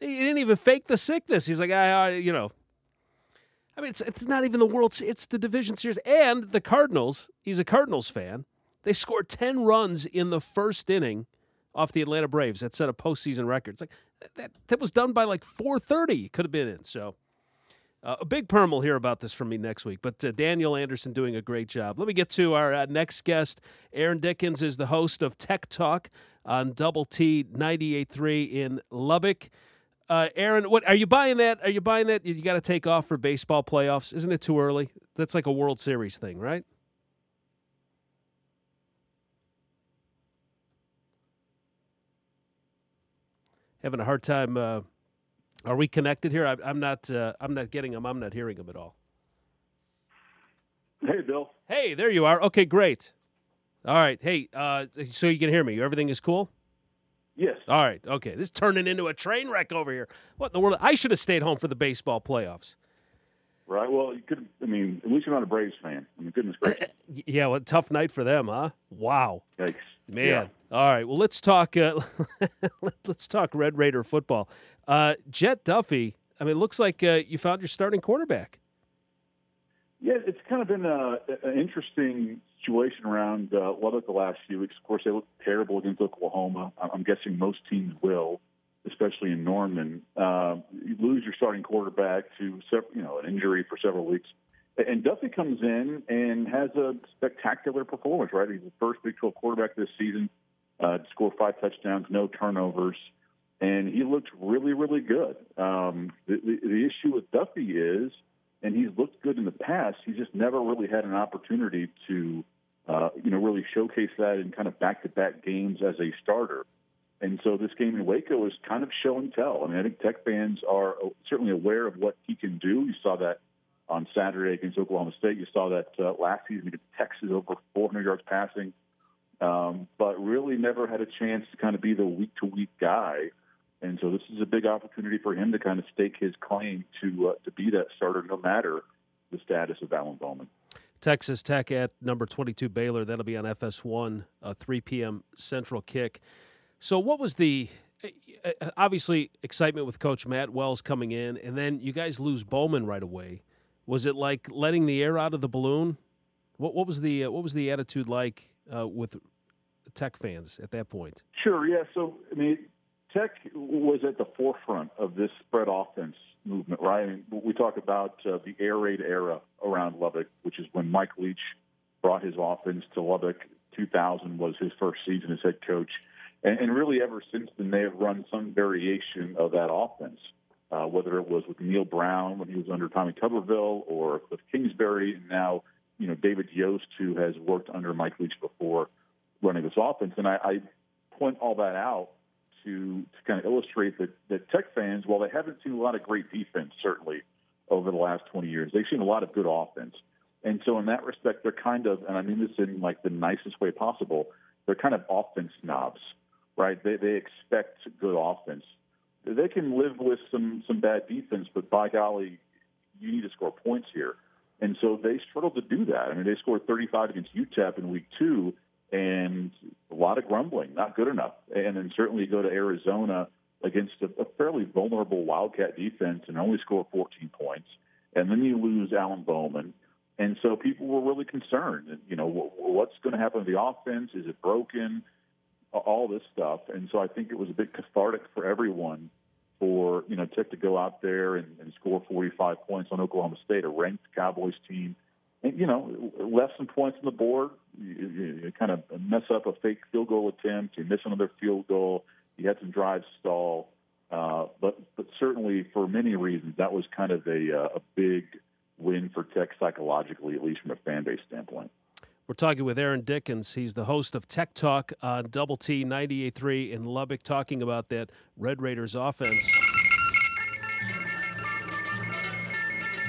He didn't even fake the sickness. He's like, "I, I you know." I mean, it's it's not even the World. It's the division series and the Cardinals. He's a Cardinals fan. They scored ten runs in the first inning off the Atlanta Braves. That set a postseason record. It's like that that was done by like four thirty. Could have been in. So uh, a big perm will hear about this from me next week. But uh, Daniel Anderson doing a great job. Let me get to our uh, next guest. Aaron Dickens is the host of Tech Talk on Double T 98.3 in Lubbock. Uh, Aaron, what are you buying that? Are you buying that? You got to take off for baseball playoffs. Isn't it too early? That's like a World Series thing, right? Having a hard time. Are we connected here? I, I'm not. Uh, I'm not getting him. I'm not hearing him at all. Hey, Bill. Hey, there you are. Okay, great. All right. Hey, uh, so you can hear me. Everything is cool. Yes. All right. Okay. This is turning into a train wreck over here. What in the world? I should have stayed home for the baseball playoffs. Right. Well, you could. I mean, at least you're not a Braves fan. I mean, goodness gracious. [LAUGHS] Yeah. What a tough night for them, huh? Wow. Yikes. Man. Yeah. All right. Well, let's talk. Uh, [LAUGHS] let's talk Red Raider football. Uh, Jett Duffey. I mean, it looks like uh, you found your starting quarterback. Yeah, it's kind of been a, an interesting situation around uh, Lubbock the last few weeks. Of course, they look terrible against Oklahoma. I'm guessing most teams will, especially in Norman. Uh, you lose your starting quarterback to you know an injury for several weeks, and Duffey comes in and has a spectacular performance. Right, he's the first Big 12 quarterback this season. Uh, score five touchdowns, no turnovers, and he looked really, really good. Um, the, the, the issue with Duffey is and he's looked good in the past. He's just never really had an opportunity to, uh, you know, really showcase that in kind of back-to-back games as a starter. And so this game in Waco is kind of show and tell. I mean, I think Tech fans are certainly aware of what he can do. You saw that on Saturday against Oklahoma State. You saw that uh, last season against Texas, over 400 yards passing. Um, but really never had a chance to kind of be the week-to-week guy and so this is a big opportunity for him to kind of stake his claim to uh, to be that starter, no matter the status of Alan Bowman. Texas Tech at number 22 Baylor. That'll be on FS1, a 3 p.m. Central kick. So, what was the uh, uh, obviously excitement with Coach Matt Wells coming in, and then you guys lose Bowman right away? Was it like letting the air out of the balloon? What, what was the what was the attitude like uh, with Tech fans at that point? Sure. Yeah. So, I mean, Tech was at the forefront of this spread offense movement, right? I mean, we talk about uh, the air raid era around Lubbock, which is when Mike Leach brought his offense to Lubbock. 2000 was his first season as head coach. And, and really, ever since then, they have run some variation of that offense, uh, whether it was with Neal Brown when he was under Tommy Tuberville or Cliff Kingsbury, and now, you know, David Yost, who has worked under Mike Leach before running this offense. And I, I point all that out to, to kind of illustrate that, that Tech fans, while they haven't seen a lot of great defense, certainly over the last 20 years, they've seen a lot of good offense. And so, in that respect, they're kind of, and I mean this in like the nicest way possible, they're kind of offense snobs, right? They they expect good offense. They can live with some some bad defense, but by golly, you need to score points here. And so they struggled to do that. I mean, they scored 35 against UTEP in week two, and a lot of grumbling, not good enough. And then certainly go to Arizona against a, a fairly vulnerable Wildcat defense and only score 14 points. And then you lose Alan Bowman. And so people were really concerned. You know, what's going to happen to the offense? Is it broken? All this stuff. And so I think it was a bit cathartic for everyone for, you know, Tech to go out there and, and score 45 points on Oklahoma State, a ranked Cowboys team and, you know, left some points on the board. You, you, you kind of mess up a fake field goal attempt. You miss another field goal. You had some drives stall. Uh, but but certainly for many reasons, that was kind of a, uh, a big win for Tech psychologically, at least from a fan base standpoint. We're talking with Aaron Dickens. He's the host of Tech Talk on Double T 98.3 in Lubbock, talking about that Red Raiders offense.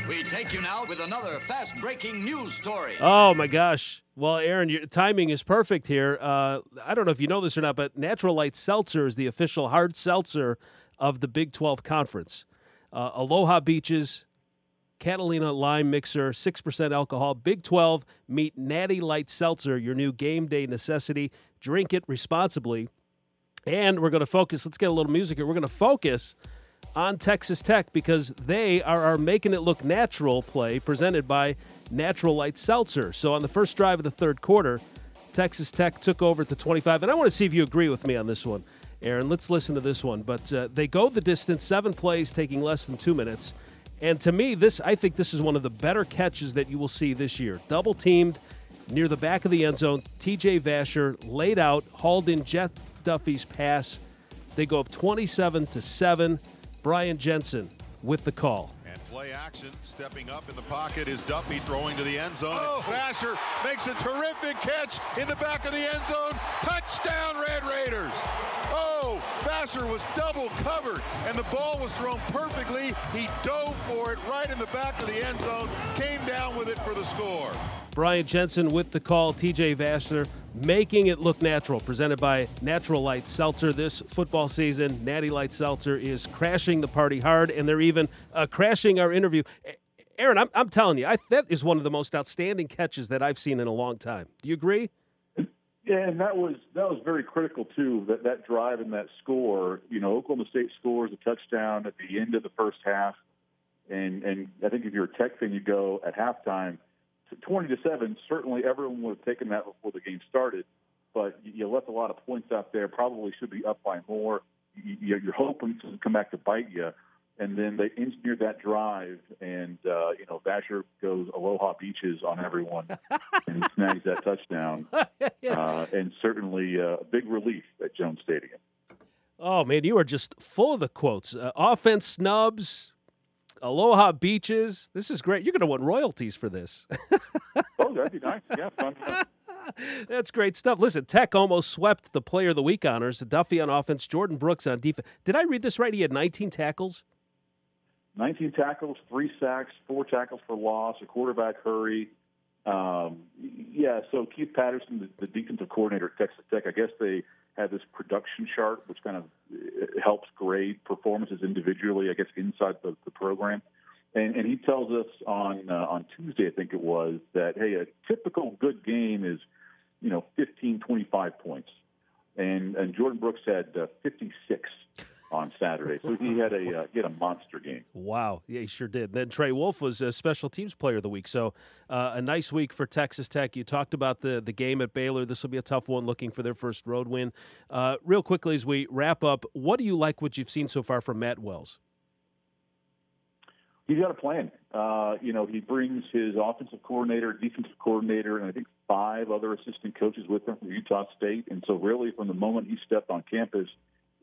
We take you now with another fast breaking news story. Oh my gosh. Well, Aaron, your timing is perfect here. Uh, I don't know if you know this or not, but Natural Light Seltzer is the official hard seltzer of the Big 12 Conference. Uh, Aloha Beaches, Catalina Lime Mixer, 6% alcohol. Big 12, meet Natty Light Seltzer, your new game day necessity. Drink it responsibly. And we're going to focus, let's get a little music here. We're going to focus on Texas Tech because they are our Making It Look Natural play presented by Natural Light Seltzer. So on the first drive of the third quarter, Texas Tech took over at the 25. And I want to see if you agree with me on this one, Aaron. Let's listen to this one. But uh, they go the distance, seven plays, taking less than two minutes. And to me, this I think this is one of the better catches that you will see this year. Double teamed near the back of the end zone. TJ Vasher laid out, hauled in Jett Duffey's pass. They go up 27 to 7. Brian Jensen with the call. Play action, stepping up in the pocket is Duffey throwing to the end zone. Oh. Vasher makes a terrific catch in the back of the end zone. Touchdown, Red Raiders. Oh, Vasher was double covered, and the ball was thrown perfectly. He dove for it right in the back of the end zone, came down with it for the score. Brian Jensen with the call. TJ Vasher making it look natural. Presented by Natural Light Seltzer. This football season, Natty Light Seltzer is crashing the party hard, and they're even uh, crashing our interview. Aaron, I'm, I'm telling you, I, that is one of the most outstanding catches that I've seen in a long time. Do you agree? Yeah, and that was that was very critical too. That that drive and that score. You know, Oklahoma State scores a touchdown at the end of the first half, and and I think if you're a Tech fan, you go at halftime 20 to 7, certainly everyone would have taken that before the game started, but you left a lot of points out there. Probably should be up by more. You're hoping to come back to bite you. And then they engineered that drive, and uh, you know Vasher goes Aloha Beaches on everyone, [LAUGHS] and snags that touchdown, [LAUGHS] uh, and certainly uh, a big relief at Jones Stadium. Oh man, you are just full of the quotes. Uh, offense snubs, Aloha Beaches. This is great. You're going to want royalties for this. [LAUGHS] oh, that'd be nice. Yeah, fun. [LAUGHS] That's great stuff. Listen, Tech almost swept the Player of the Week honors. Duffey on offense, Jordyn Brooks on defense. Did I read this right? He had 19 tackles. 19 tackles, three sacks, four tackles for loss, a quarterback hurry. Um, yeah, so Keith Patterson, the, the defensive coordinator at Texas Tech, I guess they have this production chart, which kind of uh, helps grade performances individually, I guess, inside the, the program. And, and he tells us on uh, on Tuesday, I think it was, that hey, a typical good game is, you know, 15, 25 points, and and Jordyn Brooks had uh, 56 on Saturday. So he had a uh, he had a monster game. Wow, yeah, he sure did. Then Trey Wolff was a special teams player of the week. So uh, a nice week for Texas Tech. You talked about the the game at Baylor. This will be a tough one, looking for their first road win. Uh, real quickly as we wrap up, what do you like what you've seen so far from Matt Wells? He's got a plan. Uh, you know, he brings his offensive coordinator, defensive coordinator, and I think five other assistant coaches with him from Utah State. And so, really, from the moment he stepped on campus,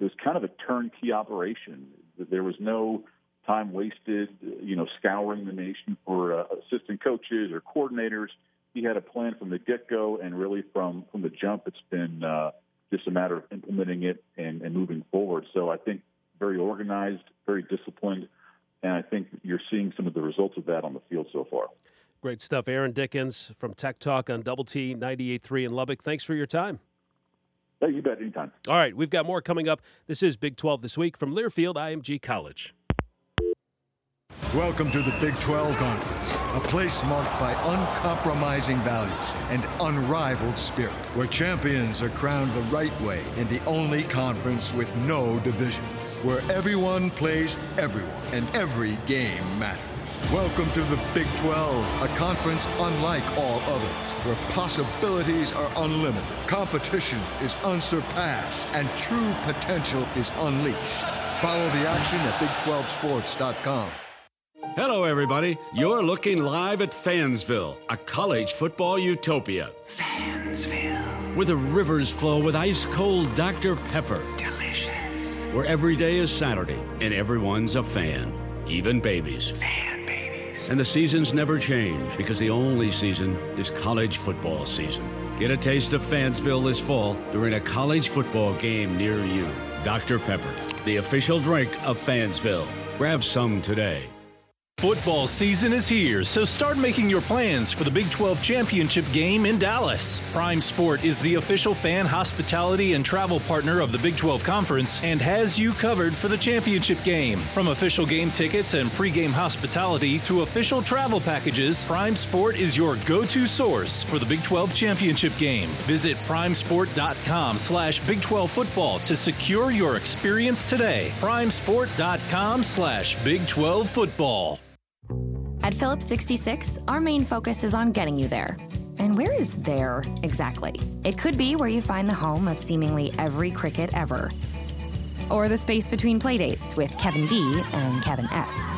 it was kind of a turnkey operation. There was no time wasted, you know, scouring the nation for uh, assistant coaches or coordinators. He had a plan from the get-go, and really from from the jump, it's been uh, just a matter of implementing it and, and moving forward. So I think very organized, very disciplined, and I think you're seeing some of the results of that on the field so far. Great stuff, Aaron Dickens from Tech Talk on Double T 98.3 in Lubbock. Thanks for your time. Hey, you bet, anytime. All right, we've got more coming up. This is Big 12 This Week from Learfield IMG College. Welcome to the Big 12 Conference, a place marked by uncompromising values and unrivaled spirit, where champions are crowned the right way in the only conference with no divisions, where everyone plays everyone and every game matters. Welcome to the Big 12, a conference unlike all others, where possibilities are unlimited, competition is unsurpassed, and true potential is unleashed. Follow the action at Big12Sports.com. Hello, everybody. You're looking live at Fansville, a college football utopia. Fansville. Where the rivers flow with ice cold Dr. Pepper. Delicious. Where every day is Saturday and everyone's a fan, even babies. Fan babies. And the seasons never change because the only season is college football season. Get a taste of Fansville this fall during a college football game near you. Dr. Pepper, the official drink of Fansville. Grab some today. Football season is here, so start making your plans for the Big 12 championship game in Dallas. Prime Sport is the official fan hospitality and travel partner of the Big 12 Conference and has you covered for the championship game. From official game tickets and pregame hospitality to official travel packages, Prime Sport is your go-to source for the Big 12 championship game. Visit primesport.com slash Big 12 football to secure your experience today. primesport.com slash Big 12 football. At Phillips 66, our main focus is on getting you there. And where is there exactly? It could be where you find the home of seemingly every cricket ever, or the space between playdates with Kevin D and Kevin S.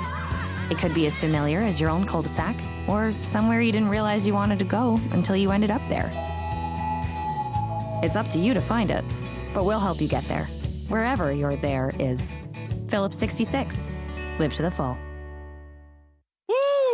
It could be as familiar as your own cul de sac, or somewhere you didn't realize you wanted to go until you ended up there. It's up to you to find it, but we'll help you get there, wherever your there is. Phillips 66. Live to the full.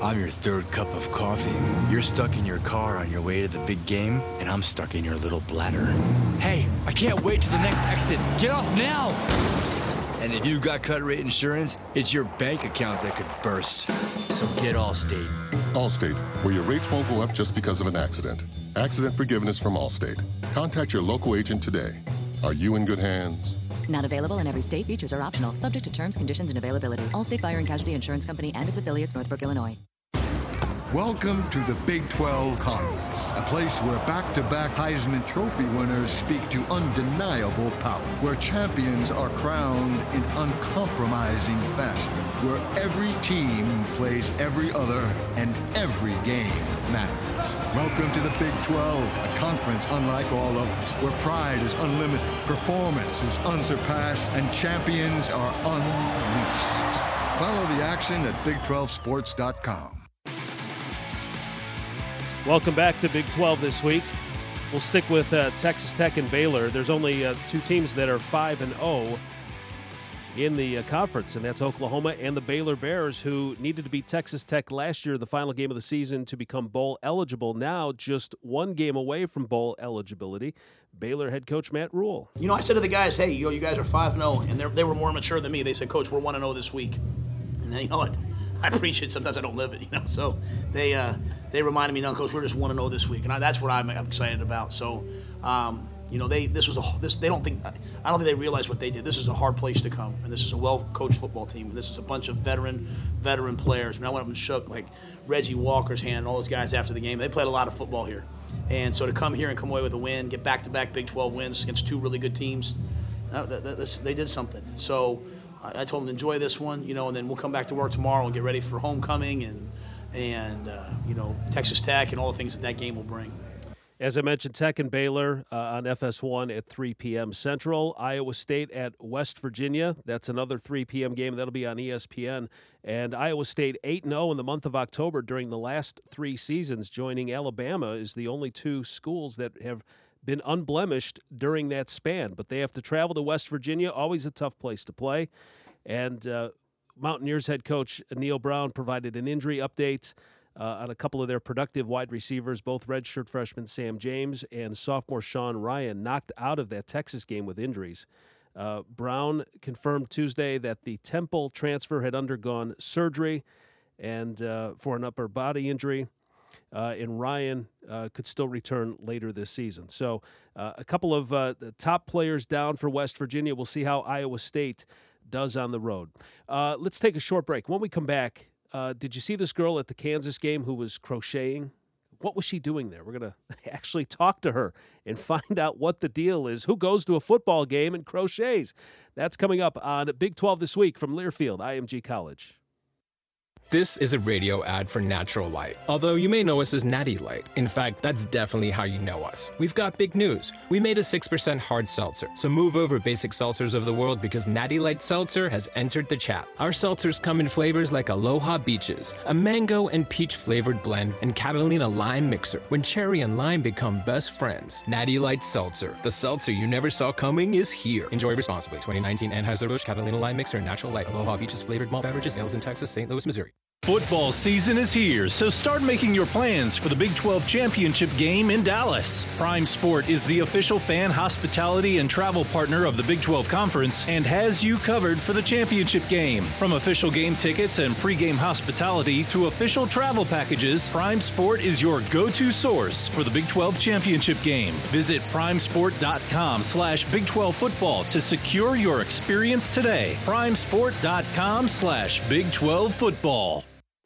I'm your third cup of coffee. You're stuck in your car on your way to the big game, and I'm stuck in your little bladder. Hey, I can't wait to the next exit. Get off now! And if you've got cut rate insurance, it's your bank account that could burst. So get Allstate. Allstate, where your rates won't go up just because of an accident. Accident forgiveness from Allstate. Contact your local agent today. Are you in good hands? Not available in every state. Features are optional, subject to terms, conditions, and availability. Allstate Fire and Casualty Insurance Company and its affiliates, Northbrook, Illinois. Welcome to the Big 12 Conference, a place where back to back Heisman Trophy winners speak to undeniable power, where champions are crowned in uncompromising fashion, where every team plays every other and every game matters. Welcome to the Big 12, a conference unlike all others, where pride is unlimited, performance is unsurpassed, and champions are unleashed. Follow the action at Big12Sports.com. Welcome back to Big 12 this week. We'll stick with uh, Texas Tech and Baylor. There's only uh, two teams that are 5 and 0 in the uh, conference, and that's Oklahoma and the Baylor Bears, who needed to beat Texas Tech last year, the final game of the season, to become bowl eligible. Now, just one game away from bowl eligibility. Baylor head coach Matt Rhule. You know, I said to the guys, "Hey, you, know, you guys are five and zero," and they were more mature than me. They said, "Coach, we're one and zero this week." And then you know what? [LAUGHS] I preach it. Sometimes I don't live it. You know, so they uh, they reminded me, "No, Coach, we're just one and zero this week," and I, that's what I'm excited about. So. Um, you know, they this was a this they don't think I don't think they realize what they did. This is a hard place to come, and this is a well-coached football team. This is a bunch of veteran veteran players. I mean, I went up and shook like Reggie Walker's hand and all those guys after the game. They played a lot of football here, and so to come here and come away with a win, get back-to-back Big 12 wins against two really good teams, that, that, that, they did something. So I, I, told them enjoy this one, you know, and then we'll come back to work tomorrow and get ready for homecoming and and uh, you know Texas Tech and all the things that that game will bring. As I mentioned, Tech and Baylor uh, on FS1 at 3 p.m. Central. Iowa State at West Virginia. That's another 3 p.m. game. That'll be on ESPN. And Iowa State 8 0 in the month of October during the last three seasons, joining Alabama, is the only two schools that have been unblemished during that span. But they have to travel to West Virginia, always a tough place to play. And uh, Mountaineers head coach Neal Brown provided an injury update uh, on a couple of their productive wide receivers, both redshirt freshman Sam James and sophomore Sean Ryan, knocked out of that Texas game with injuries. Uh, Brown confirmed Tuesday that the Temple transfer had undergone surgery and uh, for an upper body injury. Uh, and Ryan uh, could still return later this season. So, uh, a couple of uh, top players down for West Virginia. We'll see how Iowa State does on the road. Uh, let's take a short break. When we come back, uh, did you see this girl at the Kansas game who was crocheting? What was she doing there? We're going [LAUGHS] to actually talk to her and find out what the deal is. Who goes to a football game and crochets? That's coming up on Big 12 this week from Learfield, IMG College. This is a radio ad for Natural Light. Although you may know us as Natty Light. In fact, that's definitely how you know us. We've got big news. We made a 6% hard seltzer. So move over basic seltzers of the world because Natty Light Seltzer has entered the chat. Our seltzers come in flavors like Aloha Beaches, a mango and peach flavored blend, and Catalina Lime Mixer. When cherry and lime become best friends, Natty Light Seltzer. The seltzer you never saw coming is here. Enjoy responsibly. 2019 Anheuser-Busch Catalina Lime Mixer, Natural Light, Aloha Beaches flavored malt beverages, ales in Texas, St. Louis, Missouri. Football season is here, so start making your plans for the Big 12 championship game in Dallas. Prime Sport is the official fan hospitality and travel partner of the Big 12 Conference and has you covered for the championship game. From official game tickets and pregame hospitality to official travel packages, Prime Sport is your go-to source for the Big 12 championship game. Visit primesport.com slash Big 12 football to secure your experience today. primesport.com slash Big 12 football.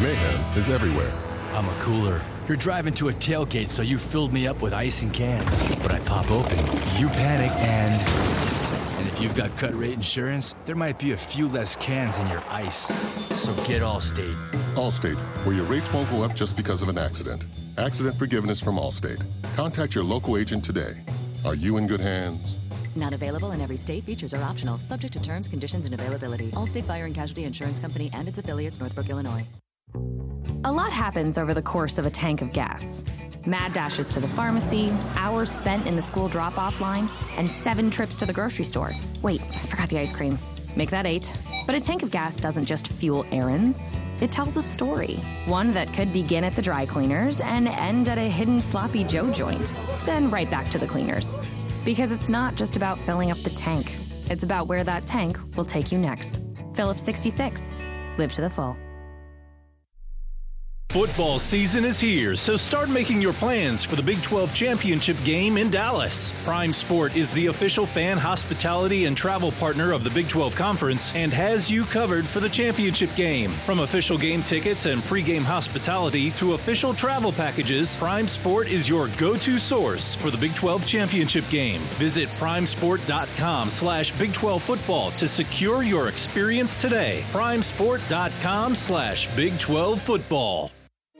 Mayhem is everywhere. I'm a cooler. You're driving to a tailgate, so you filled me up with ice and cans. But I pop open, you panic, and. And if you've got cut rate insurance, there might be a few less cans in your ice. So get Allstate. Allstate, where your rates won't go up just because of an accident. Accident forgiveness from Allstate. Contact your local agent today. Are you in good hands? Not available in every state. Features are optional, subject to terms, conditions, and availability. Allstate Fire and Casualty Insurance Company and its affiliates, Northbrook, Illinois. A lot happens over the course of a tank of gas. Mad dashes to the pharmacy, hours spent in the school drop off line, and seven trips to the grocery store. Wait, I forgot the ice cream. Make that eight. But a tank of gas doesn't just fuel errands, it tells a story. One that could begin at the dry cleaners and end at a hidden sloppy Joe joint, then right back to the cleaners. Because it's not just about filling up the tank, it's about where that tank will take you next. Phillips 66. Live to the full. Football season is here, so start making your plans for the Big 12 championship game in Dallas. Prime Sport is the official fan hospitality and travel partner of the Big 12 Conference and has you covered for the championship game. From official game tickets and pregame hospitality to official travel packages, Prime Sport is your go-to source for the Big 12 championship game. Visit primesport.com slash Big 12 football to secure your experience today. primesport.com slash Big 12 football.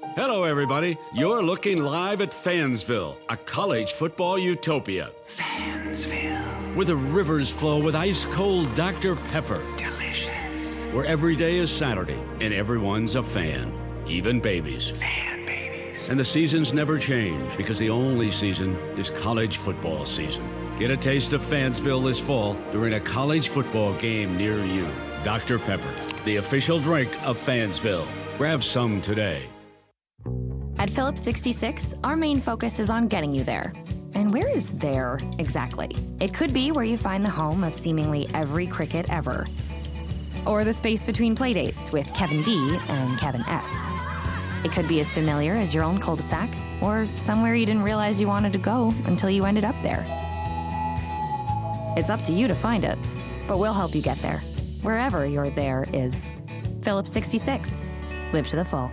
Hello, everybody. You're looking live at Fansville, a college football utopia. Fansville. Where the rivers flow with ice cold Dr. Pepper. Delicious. Where every day is Saturday and everyone's a fan, even babies. Fan babies. And the seasons never change because the only season is college football season. Get a taste of Fansville this fall during a college football game near you. Dr. Pepper, the official drink of Fansville. Grab some today. At Phillips 66, our main focus is on getting you there. And where is there exactly? It could be where you find the home of seemingly every cricket ever, or the space between playdates with Kevin D and Kevin S. It could be as familiar as your own cul de sac, or somewhere you didn't realize you wanted to go until you ended up there. It's up to you to find it, but we'll help you get there, wherever your there is. Phillips 66. Live to the full.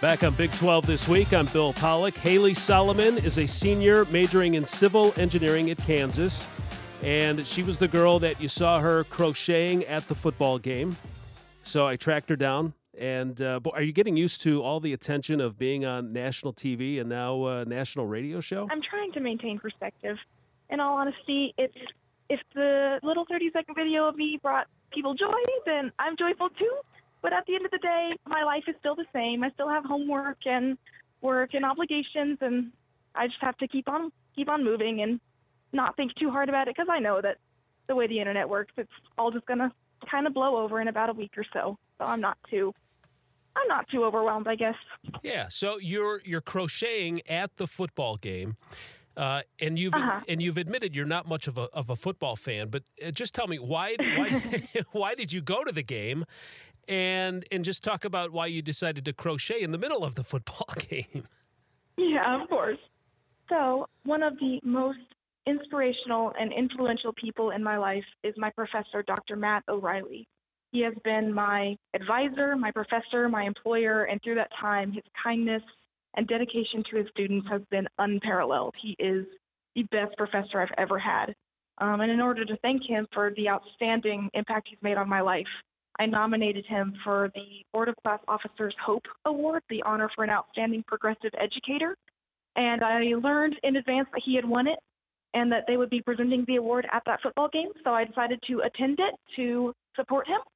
Back on Big 12 this week, I'm Bill Pollock. Haley Solomon is a senior majoring in civil engineering at Kansas, and she was the girl that you saw her crocheting at the football game. So I tracked her down. And uh, are you getting used to all the attention of being on national TV and now uh, national radio show? I'm trying to maintain perspective. In all honesty, it's if the little 30 second video of me brought people joy, then I'm joyful too. But at the end of the day, my life is still the same. I still have homework and work and obligations, and I just have to keep on keep on moving and not think too hard about it because I know that the way the internet works, it's all just gonna kind of blow over in about a week or so. So I'm not too I'm not too overwhelmed, I guess. Yeah. So you're you're crocheting at the football game. Uh, and you've Uh-huh. and you've admitted you're not much of a of a football fan, but uh, just tell me why why [LAUGHS] why did you go to the game, and and just talk about why you decided to crochet in the middle of the football [LAUGHS] game. Yeah, of course. So, one of the most inspirational and influential people in my life is my professor, Dr. Matt O'Reilly. He has been my advisor, my professor, my employer, and through that time, his kindness and dedication to his students has been unparalleled. He is the best professor I've ever had. Um, and in order to thank him for the outstanding impact he's made on my life, I nominated him for the Board of Class Officers Hope Award, the honor for an outstanding progressive educator. And I learned in advance that he had won it and that they would be presenting the award at that football game. So I decided to attend it to support him. [LAUGHS]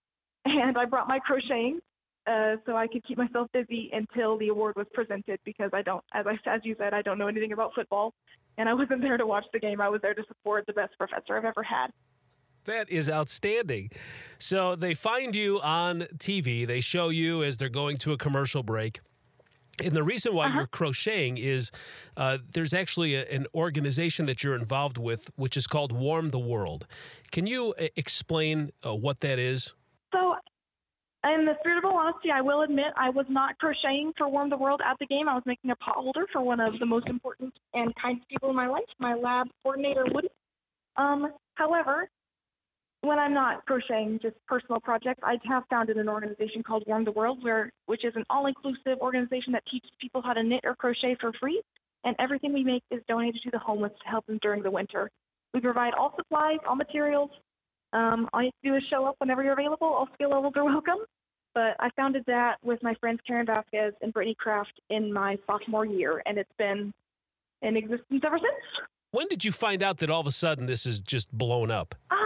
And I brought my crocheting uh, so I could keep myself busy until the award was presented because I don't, as I as you said, I don't know anything about football, and I wasn't there to watch the game. I was there to support the best professor I've ever had. That is outstanding. So they find you on TV. They show you as they're going to a commercial break. And the reason why you're crocheting is uh, there's actually a, an organization that you're involved with, which is called Warm the World. Can you uh, explain uh, what that is? So, in the spirit of honesty, I will admit I was not crocheting for Warm the World at the game. I was making a pot holder for one of the most important and kind people in my life, my lab coordinator, Woody. Um, however, when I'm not crocheting just personal projects, I have founded an organization called Warm the World, where which is an all-inclusive organization that teaches people how to knit or crochet for free, and everything we make is donated to the homeless to help them during the winter. We provide all supplies, all materials. Um, all you have to do is show up whenever you're available. All skill levels are welcome. But I founded that with my friends Karen Vasquez and Brittany Kraft in my sophomore year, and it's been in existence ever since. When did you find out that all of a sudden this is just blown up? Well,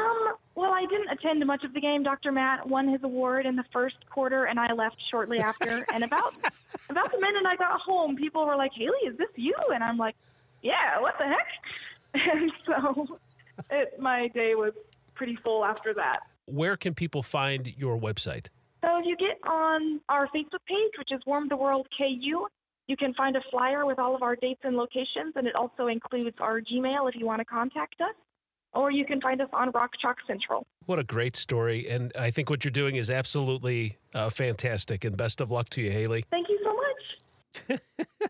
I didn't attend much of the game. Dr. Matt won his award in the first quarter, and I left shortly after. [LAUGHS] and about about the minute I got home, people were like, "Haley, is this you?" And I'm like, "Yeah, what the heck?" [LAUGHS] And so, it, my day was pretty full after that. Where can people find your website? So if you get on our Facebook page, which is Warm the World KU, you can find a flyer with all of our dates and locations, and it also includes our Gmail if you want to contact us. Or you can find us on Rock Chalk Central. What a great story. And I think what you're doing is absolutely uh, fantastic. And best of luck to you, Haley. Thank you so much. You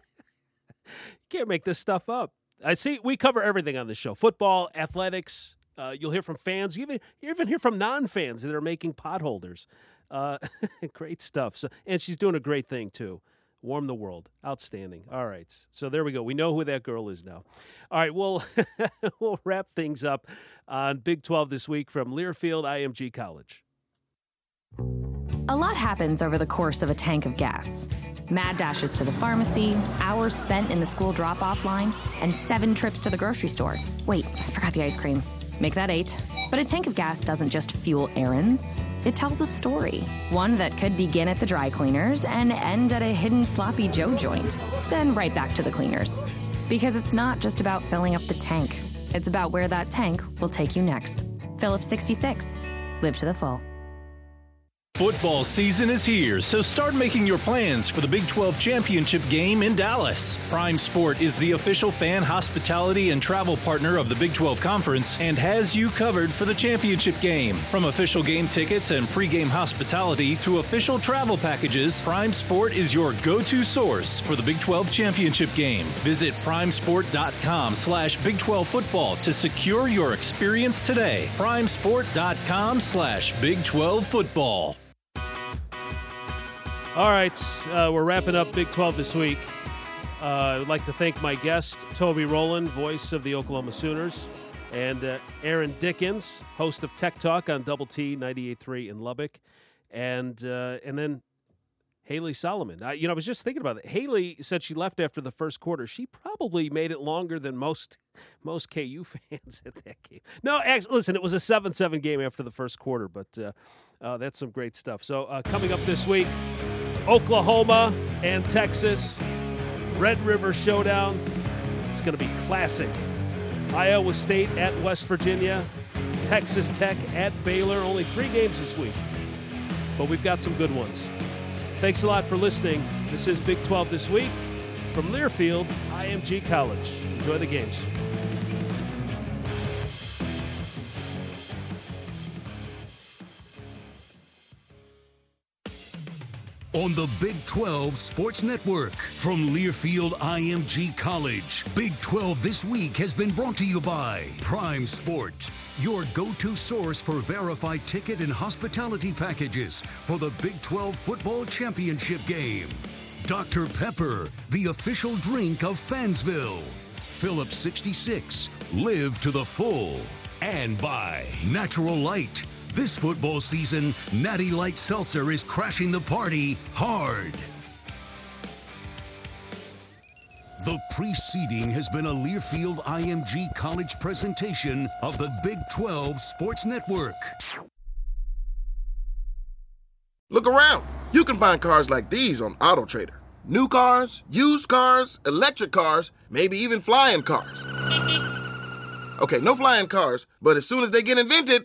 [LAUGHS] can't make this stuff up. I see we cover everything on this show football, athletics. Uh, you'll hear from fans. You even, you even hear from non fans that are making potholders. Uh, [LAUGHS] great stuff. So, and she's doing a great thing, too. Warm the world. Outstanding. All right. So there we go. We know who that girl is now. All right. We'll, [LAUGHS] we'll wrap things up on Big 12 this week from Learfield IMG College. A lot happens over the course of a tank of gas. Mad dashes to the pharmacy, hours spent in the school drop off line, and seven trips to the grocery store. Wait, I forgot the ice cream. Make that eight. But a tank of gas doesn't just fuel errands, it tells a story. One that could begin at the dry cleaners and end at a hidden sloppy Joe joint, then right back to the cleaners. Because it's not just about filling up the tank, it's about where that tank will take you next. Phillips 66. Live to the full. Football season is here, so start making your plans for the Big 12 championship game in Dallas. Prime Sport is the official fan hospitality and travel partner of the Big 12 Conference and has you covered for the championship game. From official game tickets and pregame hospitality to official travel packages, Prime Sport is your go-to source for the Big 12 championship game. Visit primesport.com slash Big 12 football to secure your experience today. primesport.com slash Big 12 football. All right, uh, we're wrapping up Big 12 this week. Uh, I would like to thank my guest, Toby Rowland, voice of the Oklahoma Sooners, and uh, Aaron Dickens, host of Tech Talk on Double T 98.3 in Lubbock. And, uh, and then Haley Solomon. I, you know, I was just thinking about it. Haley said she left after the first quarter. She probably made it longer than most most KU [LAUGHS] fans at that game. No, actually, listen, it was a seven-seven game after the first quarter, but uh, uh, that's some great stuff. So uh, coming up this week, Oklahoma and Texas, Red River Showdown. It's going to be classic. Iowa State at West Virginia, Texas Tech at Baylor. Only three games this week, but we've got some good ones. Thanks a lot for listening. This is Big 12 This Week from Learfield, IMG College. Enjoy the games. On the Big 12 Sports Network from Learfield IMG College, Big 12 This Week has been brought to you by Prime Sport, your go to source for verified ticket and hospitality packages for the Big 12 Football Championship game. Dr. Pepper, the official drink of Fansville. Phillips 66, live to the full. And by Natural Light. This football season, Natty Light Seltzer is crashing the party hard. The preceding has been a Learfield IMG College presentation of the Big 12 Sports Network. Look around. You can find cars like these on AutoTrader. New cars, used cars, electric cars, maybe even flying cars. Okay, no flying cars, but as soon as they get invented,